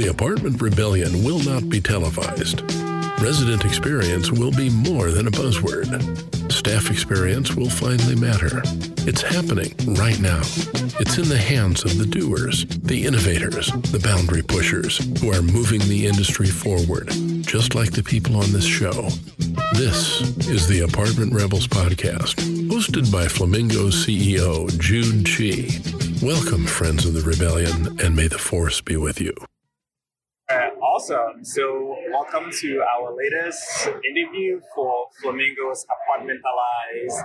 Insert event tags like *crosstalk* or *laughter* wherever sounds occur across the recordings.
The Apartment Rebellion will not be televised. Resident experience will be more than a buzzword. Staff experience will finally matter. It's happening right now. It's in the hands of the doers, the innovators, the boundary pushers who are moving the industry forward, just like the people on this show. This is the Apartment Rebels podcast, hosted by Flamingo's CEO, Jude Chi. Welcome, friends of the rebellion, and may the force be with you. Awesome. So, welcome to our latest interview for Flamingo's Apartmentalize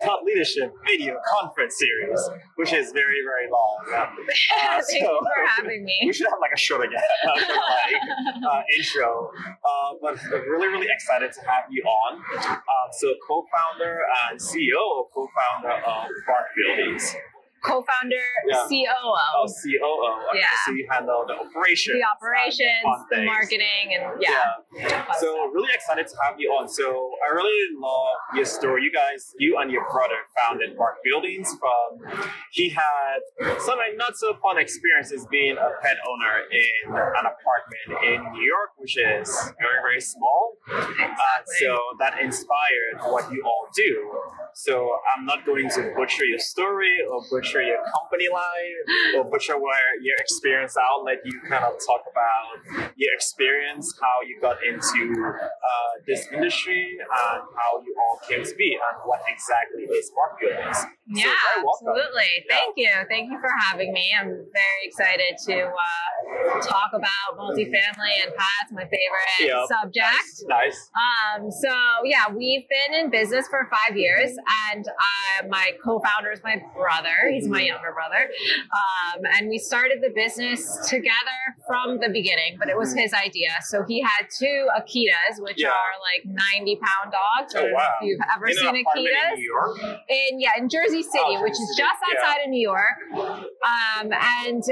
Top Leadership Video Conference Series, which is very, very long. *laughs* Um, uh, Thank you for having me. We should have like a short again, *laughs* like, uh, intro. Uh, but really, really excited to have you on. Uh, so, co-founder and CEO, co-founder of Bark Buildings co-founder, yeah. COO. Oh, COO. Yeah. So you handle the operations, the operations, the, the marketing, and yeah. yeah. So really excited to have you on. So I really love your story. You guys, you and your brother founded Bark Buildings. From he had some not so fun experiences being a pet owner in an apartment in New York, which is very very small. Exactly. Uh, so that inspired what you all do. So I'm not going to butcher your story or butcher your company line or butcher where your experience. I'll let you kind of talk about your experience, how you got into uh, this industry, and how you all came to be, and what exactly is Bark Buildings. Yeah, so absolutely. Yeah. Thank you. Thank you for having me. I'm very excited to uh, talk about multifamily and pets, my favorite yep. subject. Nice. Um, so yeah, we've been in business for five years and uh, my co-founder is my brother. He's my younger brother, um, and we started the business together from the beginning. But it was his idea. So he had two Akitas, which yeah. are like ninety pound dogs. Oh, wow. If you've ever in seen Akitas, in New York. In yeah, in Jersey City, oh, which is just outside yeah. of New York. Um, and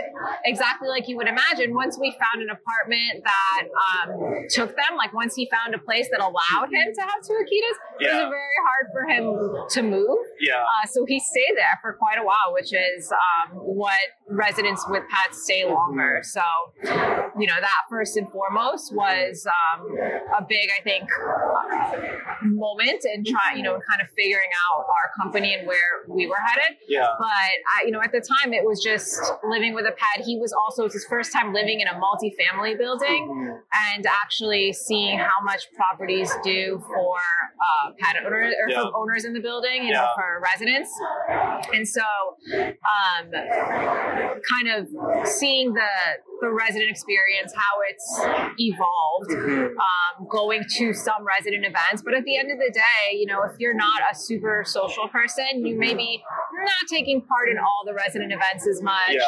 exactly like you would imagine, once we found an apartment that um, took them, like once he found a place that allowed him to have two Akitas, yeah. it was very hard for him to move. Yeah. Uh, so he stayed there for quite a while, which is um, what residents with pets stay longer. So, you know, that first and foremost was um, a big, I think, moment in trying, you know, kind of figuring out our company and where we were headed. Yeah. But, I, you know, at the time it was just living with a pet. He was also, it's his first time living in a multi-family building mm-hmm. and actually seeing how much properties do for uh, pet owners or yeah. for owners in the building, you yeah. know, for residents. And so, um, kind of seeing the the resident experience, how it's evolved, mm-hmm. um, going to some resident events. But at the end of the day, you know, if you're not a super social person, you may be not taking part in all the resident events as much. Yeah.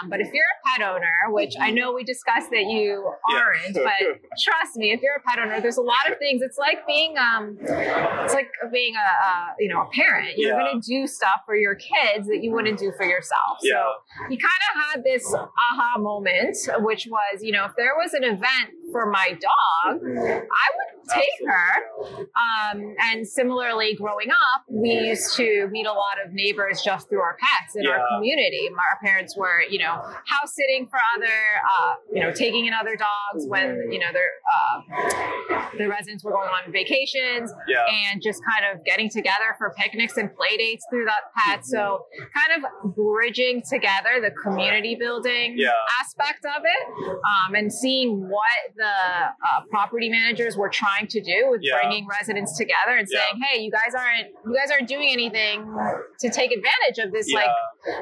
Um, but if you're a pet owner, which I know we discussed that you aren't, yeah. but *laughs* trust me, if you're a pet owner, there's a lot of things. It's like being, um, it's like being a, a you know a parent. You're yeah. going to do stuff for your kids that you wouldn't do for yourself. So you kind of had this aha moment which was, you know, if there was an event for my dog, I would take her. Um, and similarly, growing up, we used to meet a lot of neighbors just through our pets in yeah. our community. Our parents were, you know, house sitting for other, uh, you know, taking in other dogs when, you know, their uh, the residents were going on vacations yeah. and just kind of getting together for picnics and play dates through that pet. So kind of bridging together the community building yeah. aspect of it um, and seeing what the uh, property managers were trying to do with yeah. bringing residents together and saying, "Hey, you guys aren't you guys aren't doing anything to take advantage of this like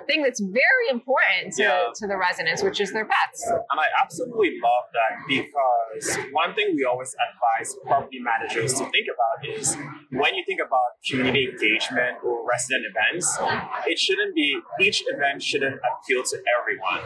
thing that's very important to, to the residents, which is their pets." And I absolutely love that because one thing we always advise property managers to think about is when you think about community engagement or resident events, it shouldn't be each event shouldn't appeal to everyone.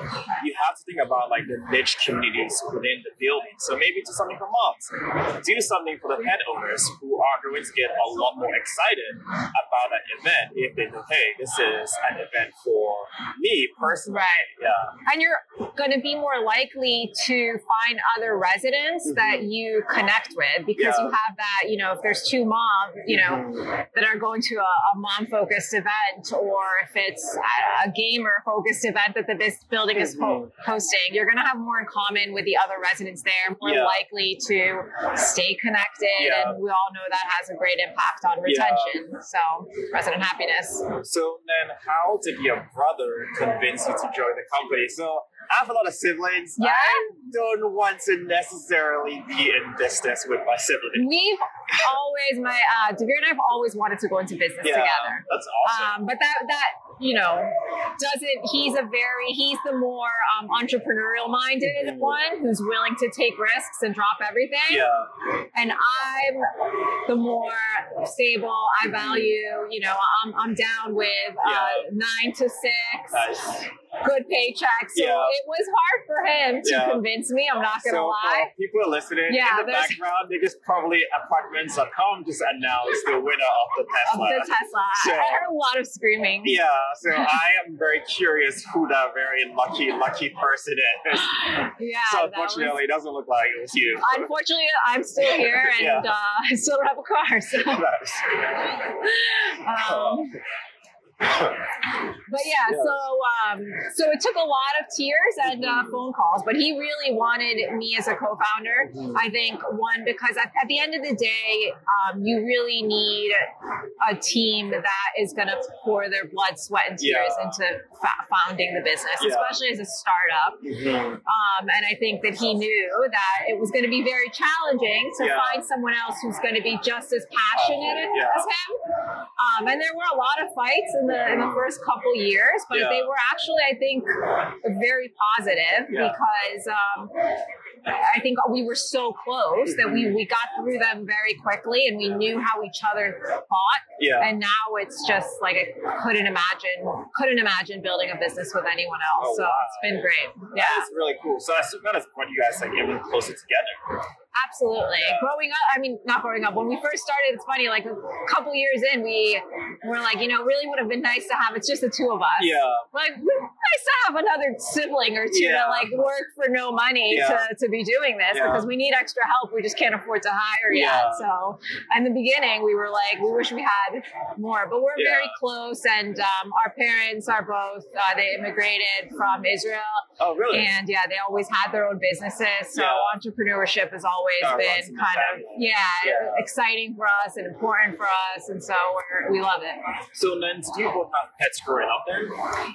You have to think about like the niche communities within the building. So maybe do something for moms, do something for the pet owners who are going to get a lot more excited about that event if they know, hey, this is an event for me personally. Right. Yeah. And you're going to be more likely to find other residents mm-hmm. that you connect with because yeah. you have that, you know, if there's two moms, you know, mm-hmm. that are going to a, a mom focused event or if it's a, a gamer focused event that the this building is po- mm-hmm. hosting, you're going to have more in common with the other residents there, more Yeah. likely to stay connected. Yeah. And we all know that has a great impact on retention. So, resident happiness. So then, how did your brother convince you to join the company? So I have a lot of siblings. Yeah. I don't want to necessarily be in business with my siblings. We've always, my, uh, Devere and I have always wanted to go into business Yeah, together. that's awesome. Um, but that that you know doesn't. He's a very he's the more um, entrepreneurial minded Mhm. one who's willing to take risks and drop everything. yeah, And I'm the more stable. I value. You know, I'm I'm down with uh, nine to six, nice. Good paycheck. So Yeah. it was hard for him to Yeah. convince me. I'm not gonna So lie. for people are listening Yeah, in the there's- background, they just probably apartments.com just announced the winner of the Tesla. Of the Tesla, So- I heard a lot of screaming. yeah, so *laughs* I am very curious who that very lucky, lucky person is. Yeah, so that was- unfortunately, it doesn't look like it was you. Unfortunately, I'm still here *laughs* and uh, *laughs* I still don't have a car. So, um, but yeah, Yeah. so um, so it took a lot of tears and uh, phone calls, but he really wanted me as a co-founder. Mhm. I think one because at, at the end of the day, um, you really need a team that is going to pour their blood, sweat, and tears Yeah. into fa- founding the business, Yeah. especially as a startup. Mhm. Um, and I think that he knew that it was going to be very challenging to find someone else who's going to be just as passionate as him. Um, and there were a lot of fights in the in the first couple years, but Yeah. they were actually, I think, very positive Yeah. because. Um, I think we were so close that we, we got through them very quickly and we knew how each other thought. Yeah. And now it's just like I couldn't imagine couldn't imagine building a business with anyone else. Oh, so wow. it's been great. Yeah. That's really cool. So that's that has what you guys like even closer together. Absolutely. Growing up, I mean, not growing up, when we first started, it's funny, like a couple years in, we were like, you know, really would have been nice to have, it's just the two of us. Yeah. Like, nice to have another sibling or two Yeah. to like work for no money Yeah. to, to be doing this Yeah. because we need extra help. We just can't afford to hire Yeah. yet. So, in the beginning, we were like, we wish we had more, but we're very close. And um, our parents are both, uh, they immigrated from Israel. Oh, really? And yeah, they always had their own businesses. So entrepreneurship has always That runs been in the kind of yeah, Yeah. exciting for us and important for us, and so we're, we love it. so then, did you both have pets growing up there?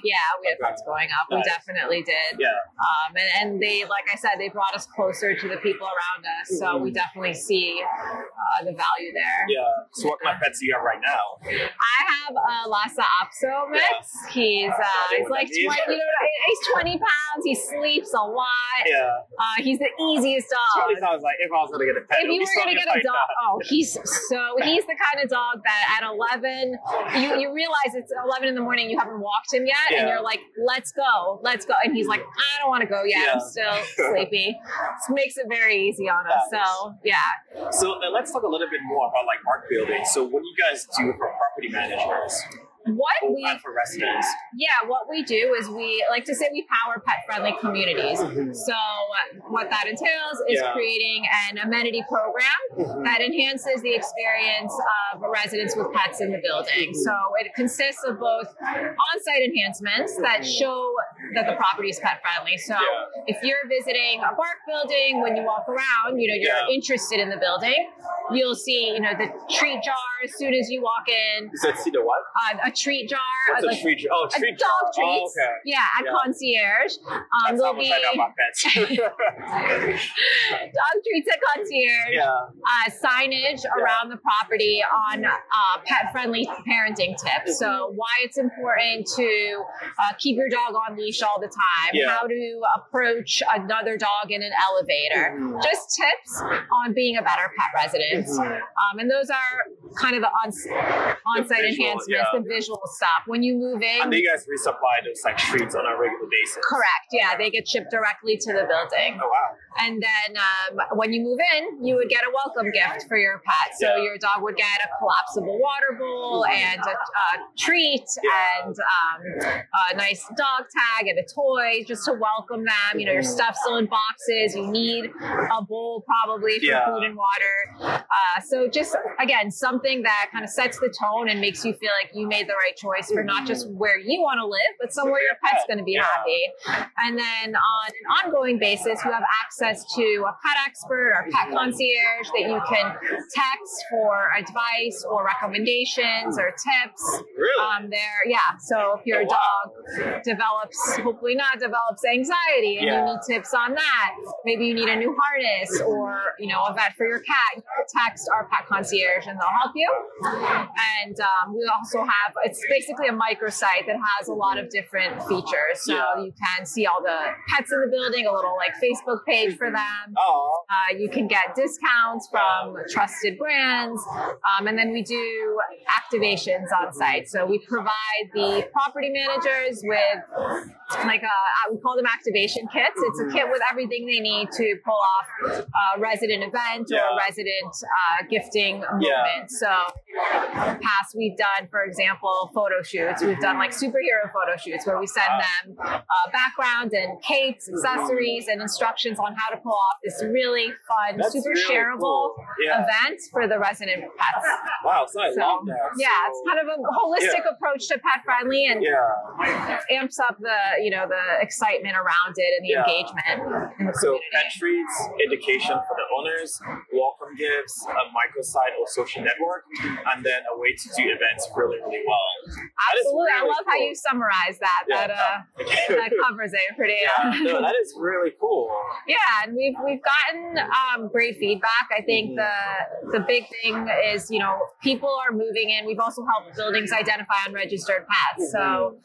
Yeah, we had Okay. pets growing up. We definitely did. Yeah. Um, and, and they, like I said, they brought us closer to the people around us. So we Mhm. definitely see uh, the value there. Yeah. So what kind of pets do you have right now? I have a Lhasa Apso mix. He's uh, know he's like 20, he's 20 pounds. He sleeps a lot. Yeah. Uh, he's the easiest dog. Totally sounds like if I was gonna get a pet, if you were gonna get a like dog, oh, he's so he's the kind of dog that at eleven, you you realize it's eleven in the morning, you haven't walked him yet, and you're like, let's go, let's go, and he's like, I don't want to go yet, I'm still sleepy. *laughs* Makes it very easy on us. So yeah, So then let's talk a little bit more about like Bark building. So what do you guys do for property managers what we for residents? yeah, what we do is we like to say we power pet friendly communities. Mm-hmm. So what that entails is Yeah. creating an amenity program mm-hmm. that enhances the experience of residents with pets in the building. Mm-hmm. So it consists of both on-site enhancements that show that the property is pet friendly. So Yeah. if you're visiting a Bark building, when you walk around, you know, you're Yeah. interested in the building, you'll see, you know, the treat jar as soon as you walk in, You said see the what? uh, a treat jar, What's a like treat? Jar? Oh, a treat. dog treats. Oh, okay. Yeah, at Yeah. concierge. Um, That's there'll how much be I know about pets. *laughs* dog treats at concierge. yeah. Uh, signage around the property on uh, pet-friendly parenting tips. So why it's important to uh, keep your dog on leash all the time. Yeah. How to approach another dog in an elevator. Mhm. Just tips on being a better pet resident. Um, and those are kind of the on- on-site visual, enhancements, yeah. the visual stuff. When you move in, And you guys resupply those like treats on a regular basis. Correct. Yeah, they get shipped directly to the building. Oh wow. And then um, when you move in, you would get a welcome gift for your pet. So Yeah. your dog would get a collapsible water bowl and a, a treat and um, a nice dog tag and a toy just to welcome them. You know, your stuff's still in boxes. You need a bowl probably for Yeah. food and water. Uh, so just again, something that kind of sets the tone and makes you feel like you made the right choice for not just where you want to live, but somewhere your pet's going to be Yeah. happy. And then on an ongoing basis, you have access to a pet expert or pet concierge that you can text for advice or recommendations or tips. Really? Um, there, yeah. So if your Oh, wow. dog develops, hopefully not develops anxiety, and Yeah. you need tips on that, maybe you need a new harness or you know a vet for your cat. You can text our pet concierge, and they'll help you. And um, we also have it's basically a microsite that has a lot of different features. So Yeah. you can see all the pets in the building, a little like Facebook page for them. Uh, you can get discounts from trusted brands. Um, and then we do activations on site. So we provide the property managers with like a, we call them activation kits. It's a kit with everything they need to pull off a resident event or a resident uh, gifting moment. Yeah. So past we've done, for example, photo shoots. We've done like superhero photo shoots where we send them uh, background and capes, accessories, and instructions on how to pull off this really fun, That's super really shareable cool. Yeah. event for the resident pets. wow. So I So, love that. yeah, it's kind of a holistic approach to pet friendly and Yeah. amps up the you know the excitement around it and the Yeah. engagement in the So pet treats, education for the owners, gifts, a microsite or social network, and then a way to do events really, really well. Absolutely, I really love how you summarize that. Yeah. That uh, *laughs* that covers it pretty. yeah, no, that is really cool. Yeah, and we've we've gotten um, great feedback. I think the the big thing is you know people are moving in. We've also helped buildings identify unregistered pets. So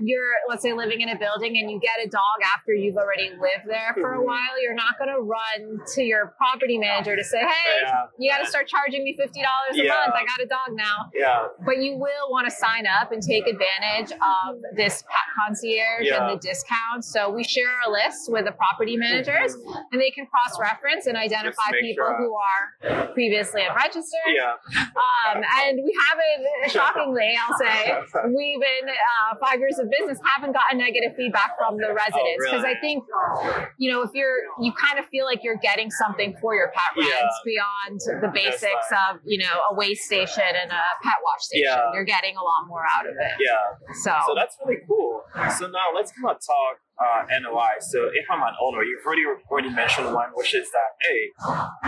you're let's say living in a building and you get a dog after you've already lived there for a while. You're not going to run to your property manager to say, hey, Yeah. you got to start charging me fifty dollars a Yeah. month. I got a dog now Yeah, but you will want to sign up and take advantage of this pet concierge Yeah. and the discounts. So we share a list with the property managers, and they can cross-reference and identify people sure. who are previously unregistered. yeah, Um, and we haven't, *laughs* shockingly, I'll say, we've been uh, five years of business haven't gotten negative feedback from the residents because Oh, really? I think, you know, if you're you kind of feel like you're getting something for your pet Yeah. beyond the basics like- of you know a waste station and a pet wash station. Yeah. You're getting a lot more out of it. yeah. So, So that's really cool. So now let's kind of talk uh, NOI. So if I'm an owner, you've already already mentioned one, which is that hey,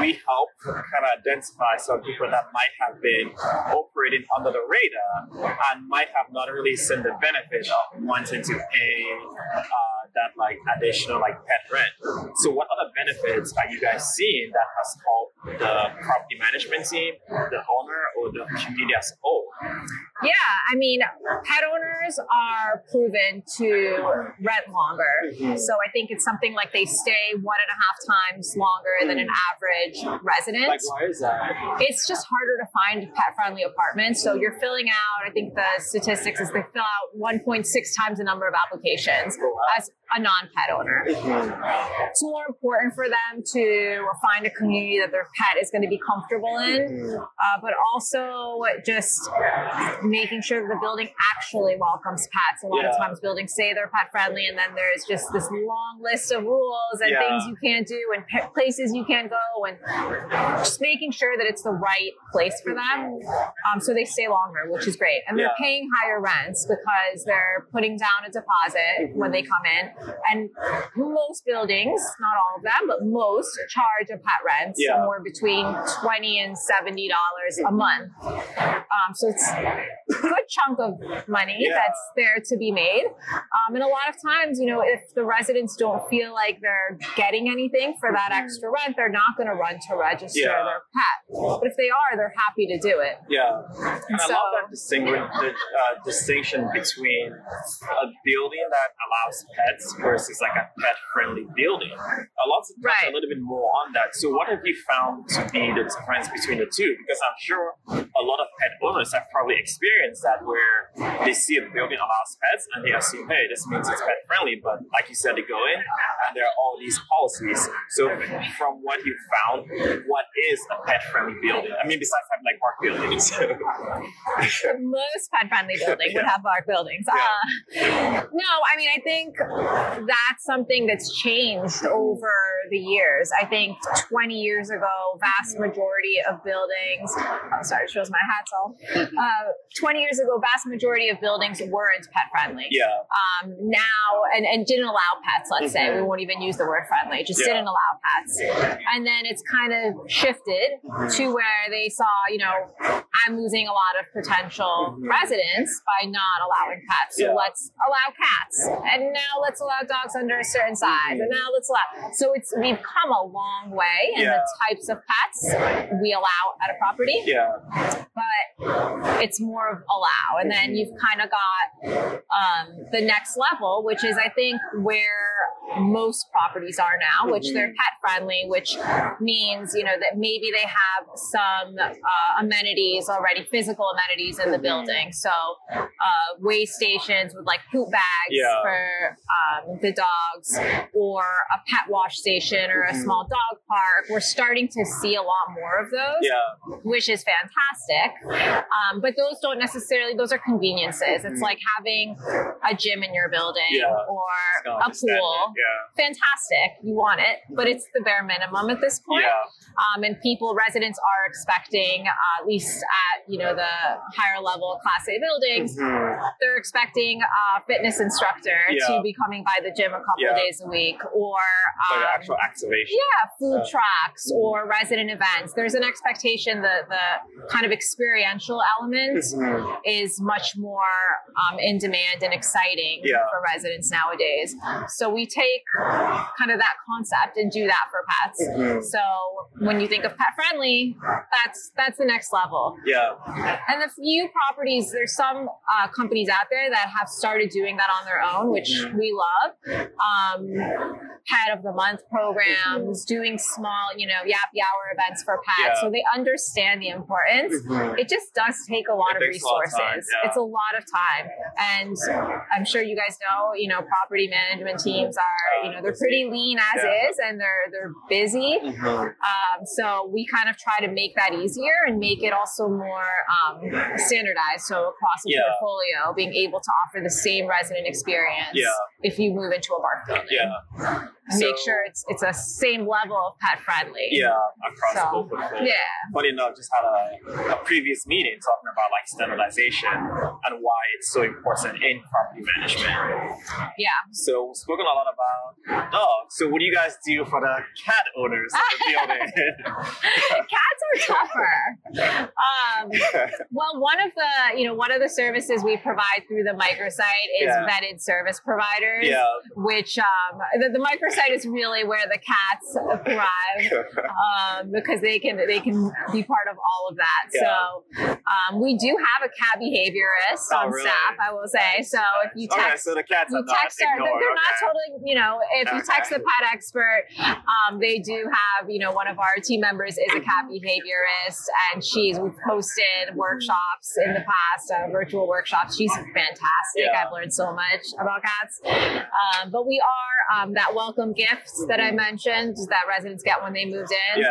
we help kind of identify some people that might have been operating under the radar and might have not really seen the benefit of wanting to pay uh, that like additional like pet rent. So what other benefits are you guys seeing that has helped the property management team, the owner, or the community as a whole? yeah, I mean, pet owners are proven to rent longer. Mm-hmm. So I think it's something like they stay one and a half times longer than an average resident. Like why is that? it's just harder to find pet friendly apartments. So you're filling out, I think the statistics is they fill out 1.6 times the number of applications Oh, as a non pet owner. It's more important for them to find a community that their pet is going to be comfortable in, uh, but also just making sure that the building actually welcomes pets. A lot of times buildings say they're pet friendly, and then there's just this long list of rules and Yeah. things you can't do and pa- places you can't go, and just making sure that it's the right place for them um, so they stay longer, which is great. And they're Yeah. paying higher rents because they're putting down a deposit when they come in. And most buildings, not all of them, but most charge a pet rent Yeah. somewhere between 20 and $70 a month. Um, so it's a good chunk of money Yeah. that's there to be made. Um, and a lot of times, you know, if the residents don't feel like they're getting anything for that extra rent, they're not going to run to register Yeah. their pet. But if they are, they're happy to do it. Yeah, and I So- love that distinguish the uh, distinction between a building that allows pets versus like a pet-friendly building. A lot of touch Right. a little bit more on that. So, what have you found to be the difference between the two? Because I'm sure a lot of pet owners have probably experienced that where they see a building allows pets and they assume, hey, this means it's pet-friendly. But like you said, they go in and there are all these policies. So from what you found, what is a pet friendly building? I mean, besides having like Bark Buildings. *laughs* Most pet friendly building would have Bark Buildings. Uh, no, I mean, I think that's something that's changed over the years. I think 20 years ago, vast majority of buildings, oh, sorry, it shows my hats all. Uh, 20 years ago, vast majority of buildings weren't pet friendly. yeah. Um, now, and, and didn't allow pets, let's say. Mhm. We won't even use the word friendly, just Yeah. didn't allow pets. And then it's kind of shifted to where they saw, you know, I'm losing a lot of potential Mhm. residents by not allowing pets. So Yeah. let's allow cats. And now let's allow dogs under a certain size. And now let's allow. So it's we've come a long way in Yeah. the types of pets we allow at a property Yeah. but it's more of allow. And then you've kind of got um, the next level, which is I think where most properties are now, which they're pet friendly, which means you know that maybe they have some uh, amenities already, physical amenities in the building. So uh, waste stations with like poop bags Yeah. for um, the dogs, or a pet wash station or a Mhm. small dog park. We're starting to see a lot more of those Yeah. which is fantastic. Um, but those don't necessarily; those are conveniences. It's Mhm. like having a gym in your building Yeah. or a pool. Yeah. Fantastic. you want it, but it's the bare minimum at this point. Um, and people, residents are expecting, uh, at least at you know the higher level Class A buildings, Mhm. they're expecting a fitness instructor to be coming by the gym a couple Yeah. days a week, or Like um, actual activation. yeah, food trucks or resident events. There's an expectation that the kind of experiential element Mhm. is much more um, in demand and exciting Yeah. for residents nowadays. So we take kind of that concept and do that for pets. Mhm. So when you think of pet friendly, that's that's the next level. Yeah. And the few properties, there's some uh, companies out there that have started doing that on their own, which Mhm. we love. Um, pet of the month programs, doing small, you know, yappy hour events for pets. Yeah. So they understand the importance. Mhm. It just does take a lot It of takes a lot of resources. yeah. It's a lot of time. And I'm sure you guys know, you know, property management teams are, you know, they're pretty lean as Yeah. is and they're they're busy. Mhm. Um, so we kind of try to make that easier and make it also more um, standardized. So across the Yeah. portfolio, being able to offer the same resident experience Yeah. if you move into a bark building. Yeah. And make So- sure it's it's a same level of pet friendly. Yeah. Across the So, whole portfolio. yeah. Funny enough, just had a, a previous meeting talking about like standardization and why it's so important in property management. Yeah. So we've spoken a lot about dogs. So what do you guys do for the cat owners of the building? *laughs* Cats are tougher. *laughs* *laughs* Well, one of the you know one of the services we provide through the microsite is Yeah. vetted service providers. yeah. Which um, the, the microsite is really where the cats thrive *laughs* um, because they can they can be part of all of that. Yeah. So um, we do have a cat behaviorist Oh, on really? staff. I will say. So if you text, okay, text so the cats you are not text our, they're, they're not totally, you know, if you text the *laughs* pet expert, um, they do have, you know, one of our team members is a cat behaviorist and she's, we've hosted workshops in the past, uh, virtual workshops. She's fantastic. Yeah. I've learned so much about cats. Um, but we are um, that welcome gifts that I mentioned that residents get when they moved in. Yeah.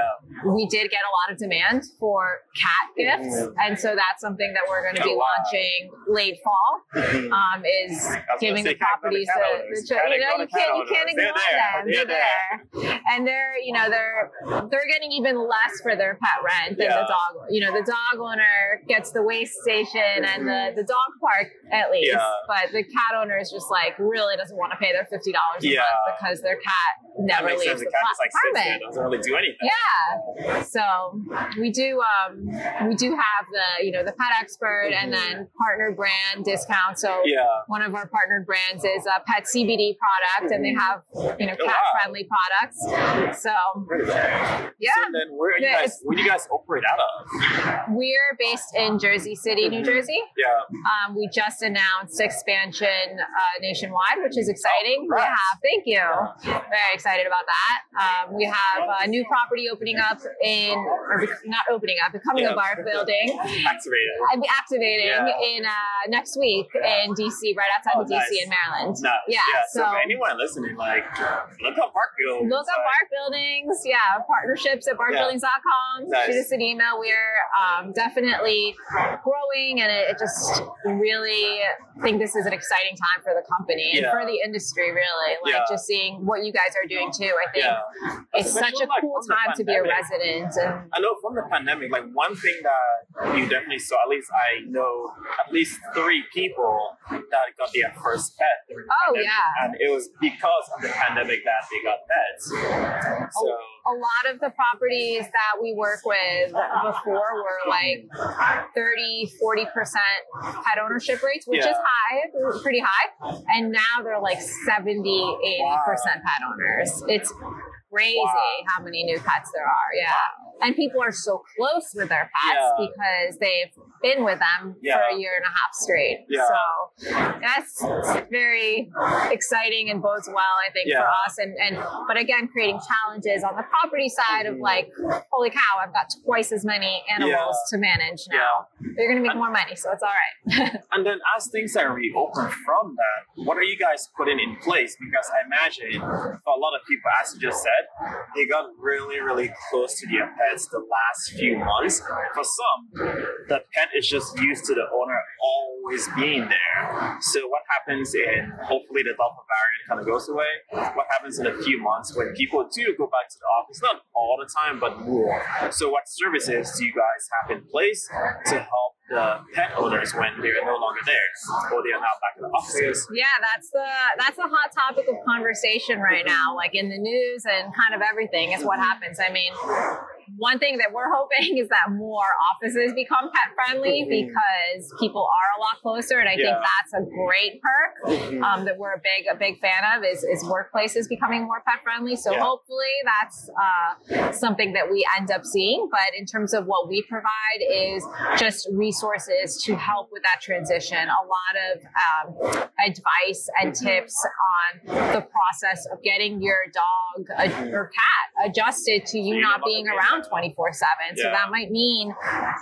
We did get a lot of demand for cat gifts. And so that's something that we're going to be Oh, wow. launching late fall um, is I was gonna giving the properties the, the you know you can't you can't ignore there. them They're they're there and they're you know they're they're getting even less for their pet rent than Yeah. the dog you know the dog owner gets the waste station and the, the dog park at least Yeah. but the cat owner is just like really doesn't want to pay their $50 a Yeah. month because their cat never leaves sense. the The cat like apartment doesn't really do anything. yeah. So we do um we do have the you know the pet expert and then partner brand discount. So Yeah. one of our partnered brands is a pet CBD product and they have you know Oh, cat wow. friendly products. So yeah. So then where are you guys where do you guys operate out of? We're based in Jersey City, New Jersey. Yeah. Um, we just announced expansion uh, nationwide, which is exciting. Oh, congrats. yeah, thank you. Very excited about that. Um, we have a new property opening up in, or not opening up, becoming Yeah. a Bark building. Activated. I'm activating Yeah. in uh, next week in DC, right outside Oh, of DC nice. in Maryland. No, Yeah, So, so- anyone listening, like, look up Bark Buildings. Look up like, Bark Buildings. Yeah, partnerships at barkbuildings.com. Nice. Shoot us an email. We're um, definitely growing, and it, it just really think this is an exciting time for the company and Yeah. for the industry, really. Like Yeah. just seeing what you guys are doing too. I think Yeah. it's such a like, cool time to be a resident. And I know from the pandemic, like one thing that you definitely saw, at least I know at least three people that got their first pet Oh, pandemic. yeah. And it was because of the pandemic that they got pets. So, a lot of the properties that we work with before were like 30 40% pet ownership rates which is high pretty high. And now they're like 70 80% pet owners. It's crazy Wow. how many new pets there are yeah. And people are so close with their pets Yeah. because they've been with them for a year and a half straight Yeah. so that's very exciting and bodes well i think Yeah. for us and and but again creating challenges on the property side of mm-hmm. like holy cow i've got twice as many animals to manage now they're gonna make more money so it's all right *laughs* and then as things are reopened from that, what are you guys putting in place? Because I imagine for a lot of people, as you just said, they got really, really close to their pets the last few months. For some, the pet is just used to the owner always being there. So what happens in hopefully the Delta variant kind of goes away? What happens in a few months when people do go back to the office? Not all the time, but more. So what services do you guys have in place to help the pet owners when they're no longer there or they are now back in the offices? yeah that's the that's a hot topic of conversation right now like in the news and kind of everything is what happens i mean one thing that we're *laughs* hoping is that more offices become pet friendly mm-hmm. because people are a lot closer and i think that's a great perk um, that we're a big a big fan of is, is workplaces becoming more pet friendly. So Yeah. hopefully that's uh, something that we end up seeing but in terms of what we provide is just resources to help with that transition. A lot of um, advice and tips on the process of getting your dog uh, or cat adjusted to you not being have to be around 24 7 so Yeah. that might mean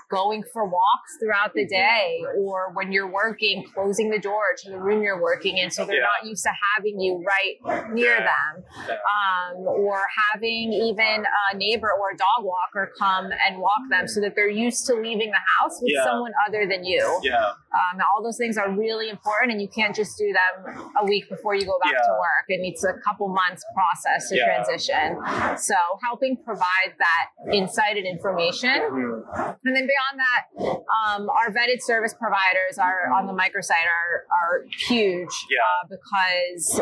going for walks throughout the day or when you're working closing the door to the room you're working in so they're Yeah. not used to having you right near Yeah. them Yeah. um, or having even a neighbor or a dog walker come and walk them so that they're used to leaving the house with someone other than you. Yeah. Um, all those things are really important, and you can't just do them a week before you go back to work. It needs a couple months process to transition. So, helping provide that insight and information. Mm. And then beyond that, um, our vetted service providers are on the microsite are are huge Yeah. uh, because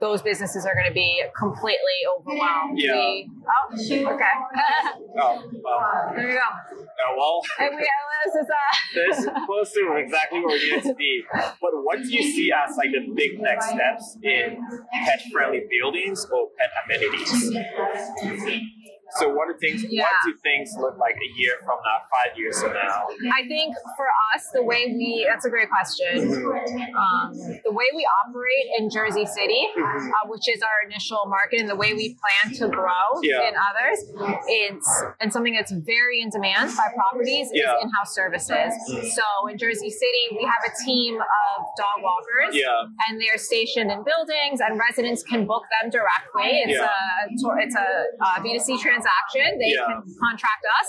those businesses are going to be completely overwhelmed. Yeah. We, oh, shoot. Okay. Oh, well, there you go. uh, well And we this is uh, this is close to exactly where we need to be. But what do you see as like the big next steps in pet-friendly buildings or pet amenities? So what do things? Yeah. What do things look like a year from now, five years from now? I think for us, the way we, that's a great question. Um, the way we operate in Jersey City, uh, which is our initial market, and the way we plan to grow Yeah. in others, it's, and something that's very in demand by properties Yeah. is in house services. So in Jersey City, we have a team of dog walkers. And they're stationed in buildings, and residents can book them directly. It's a it's a uh, B2C transaction. They Yeah. can contract us,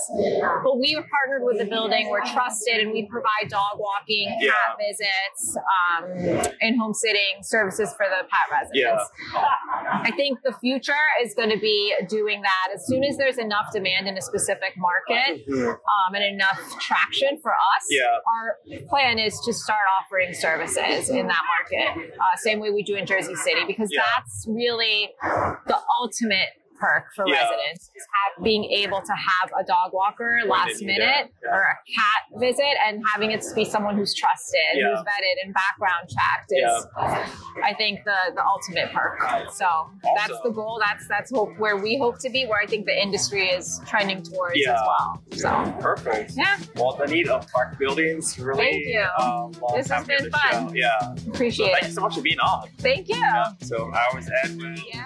but we are partnered with the building. We're trusted, and we provide dog walking, Yeah. cat visits, um, in-home sitting services for the pet residents. I think the future is going to be doing that as soon as there's enough demand in a specific market um, and enough traction for us. Yeah. Our plan is to start offering services in that market, uh, same way we do in Jersey City, because Yeah. that's really the ultimate perk for Yeah. residents is have, being able to have a dog walker last minute. Yeah. or a cat visit and having it be someone who's trusted, Yeah. who's vetted and background checked is, I think, the the ultimate perk. So that's the goal. That's that's hope, where we hope to be. Where I think the industry is trending towards as well. So Perfect. yeah, Well, the need of Bark Buildings really. Thank you. Um, This has been fun. show. Yeah. So appreciate thank you it. so much for being on. Thank you. So I was Edwin. Yeah.